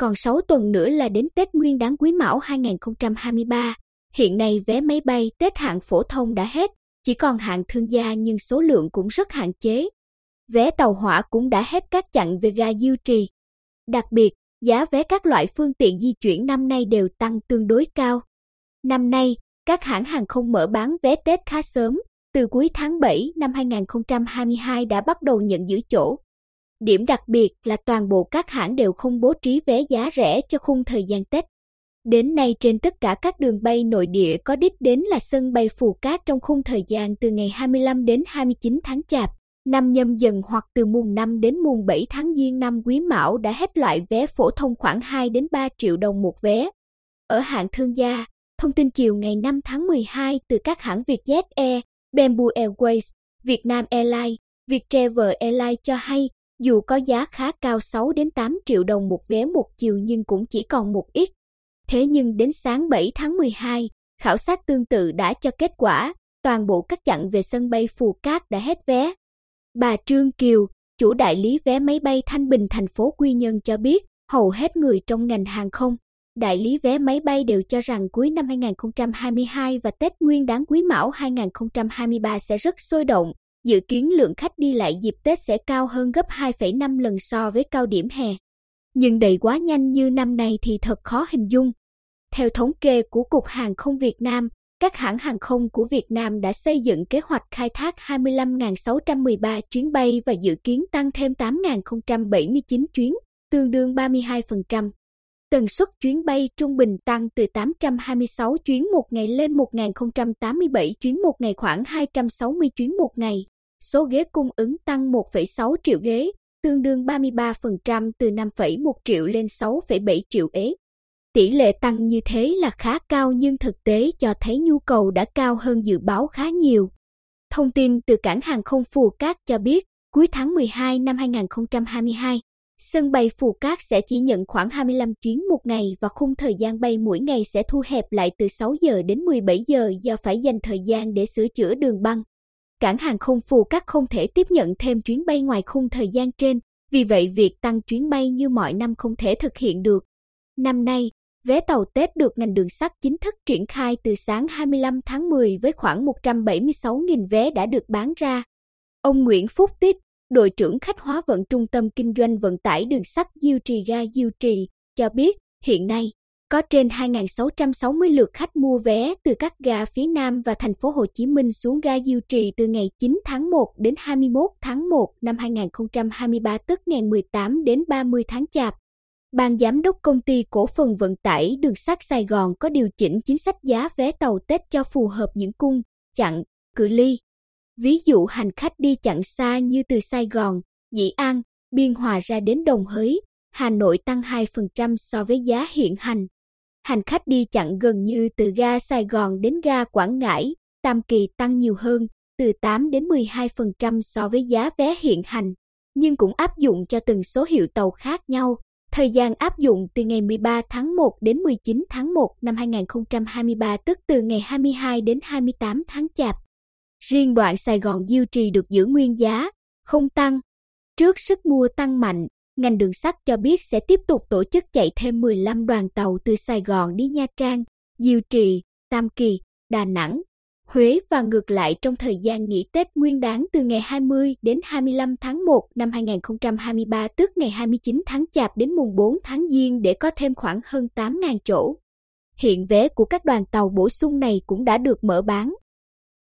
còn 6 tuần nữa là đến Tết Nguyên đán Quý Mão 2023. Hiện nay vé máy bay Tết hạng phổ thông đã hết, chỉ còn hạng thương gia nhưng số lượng cũng rất hạn chế. Vé tàu hỏa cũng đã hết các chặng về ga Diêu Trì. Đặc biệt, giá vé các loại phương tiện di chuyển năm nay đều tăng tương đối cao. Năm nay, các hãng hàng không mở bán vé Tết khá sớm, từ cuối tháng 7 năm 2022 đã bắt đầu nhận giữ chỗ. Điểm đặc biệt là toàn bộ các hãng đều không bố trí vé giá rẻ cho khung thời gian Tết. Đến nay trên tất cả các đường bay nội địa có đích đến là sân bay Phù Cát trong khung thời gian từ ngày 25 đến 29 tháng Chạp, năm nhâm dần hoặc từ mùng 5 đến mùng 7 tháng Giêng năm Quý Mão đã hết loại vé phổ thông khoảng 2 đến 3 triệu đồng một vé. Ở hạng thương gia, thông tin chiều ngày 5 tháng 12 từ các hãng Vietjet Air, Bamboo Airways, Vietnam Airlines, Viettravel Airlines cho hay dù có giá khá cao 6 đến 8 triệu đồng một vé một chiều nhưng cũng chỉ còn một ít. Thế nhưng đến sáng 7 tháng 12, khảo sát tương tự đã cho kết quả, toàn bộ các chặng về sân bay Phù Cát đã hết vé. Bà Trương Kiều, chủ đại lý vé máy bay Thanh Bình thành phố Quy Nhơn cho biết, hầu hết người trong ngành hàng không, đại lý vé máy bay đều cho rằng cuối năm 2022 và Tết Nguyên đán Quý Mão 2023 sẽ rất sôi động, dự kiến lượng khách đi lại dịp Tết sẽ cao hơn gấp 2,5 lần so với cao điểm hè. Nhưng đầy quá nhanh như năm nay thì thật khó hình dung. Theo thống kê của Cục Hàng không Việt Nam, các hãng hàng không của Việt Nam đã xây dựng kế hoạch khai thác 25.613 chuyến bay và dự kiến tăng thêm 8.079 chuyến, tương đương 32%. Tần suất chuyến bay trung bình tăng từ 826 chuyến một ngày lên 1.087 chuyến một ngày khoảng 260 chuyến một ngày. Số ghế cung ứng tăng 1,6 triệu ghế, tương đương 33% từ 5,1 triệu lên 6,7 triệu ế. Tỷ lệ tăng như thế là khá cao nhưng thực tế cho thấy nhu cầu đã cao hơn dự báo khá nhiều. Thông tin từ cảng hàng không Phù Cát cho biết, cuối tháng 12 năm 2022, sân bay Phù Cát sẽ chỉ nhận khoảng 25 chuyến một ngày và khung thời gian bay mỗi ngày sẽ thu hẹp lại từ 6 giờ đến 17 giờ do phải dành thời gian để sửa chữa đường băng. Cảng hàng không Phù Cát không thể tiếp nhận thêm chuyến bay ngoài khung thời gian trên, vì vậy việc tăng chuyến bay như mọi năm không thể thực hiện được. Năm nay, Vé tàu Tết được ngành đường sắt chính thức triển khai từ sáng 25 tháng 10 với khoảng 176.000 vé đã được bán ra. Ông Nguyễn Phúc Tích, đội trưởng khách hóa vận trung tâm kinh doanh vận tải đường sắt Diêu Trì ga Diêu Trì, cho biết hiện nay có trên 2.660 lượt khách mua vé từ các ga phía Nam và thành phố Hồ Chí Minh xuống ga Diêu Trì từ ngày 9 tháng 1 đến 21 tháng 1 năm 2023 tức ngày 18 đến 30 tháng Chạp. Ban giám đốc công ty cổ phần vận tải đường sắt Sài Gòn có điều chỉnh chính sách giá vé tàu Tết cho phù hợp những cung, chặng, cự ly. Ví dụ hành khách đi chặng xa như từ Sài Gòn, Dĩ An, Biên Hòa ra đến Đồng Hới, Hà Nội tăng 2% so với giá hiện hành. Hành khách đi chặng gần như từ ga Sài Gòn đến ga Quảng Ngãi, Tam Kỳ tăng nhiều hơn, từ 8 đến 12% so với giá vé hiện hành, nhưng cũng áp dụng cho từng số hiệu tàu khác nhau. Thời gian áp dụng từ ngày 13 tháng 1 đến 19 tháng 1 năm 2023 tức từ ngày 22 đến 28 tháng Chạp. Riêng đoạn Sài Gòn Diêu Trì được giữ nguyên giá, không tăng. Trước sức mua tăng mạnh, ngành đường sắt cho biết sẽ tiếp tục tổ chức chạy thêm 15 đoàn tàu từ Sài Gòn đi Nha Trang, Diêu Trì, Tam Kỳ, Đà Nẵng, Huế và ngược lại trong thời gian nghỉ Tết Nguyên đán từ ngày 20 đến 25 tháng 1 năm 2023 tức ngày 29 tháng Chạp đến mùng 4 tháng Giêng để có thêm khoảng hơn 8.000 chỗ. Hiện vé của các đoàn tàu bổ sung này cũng đã được mở bán.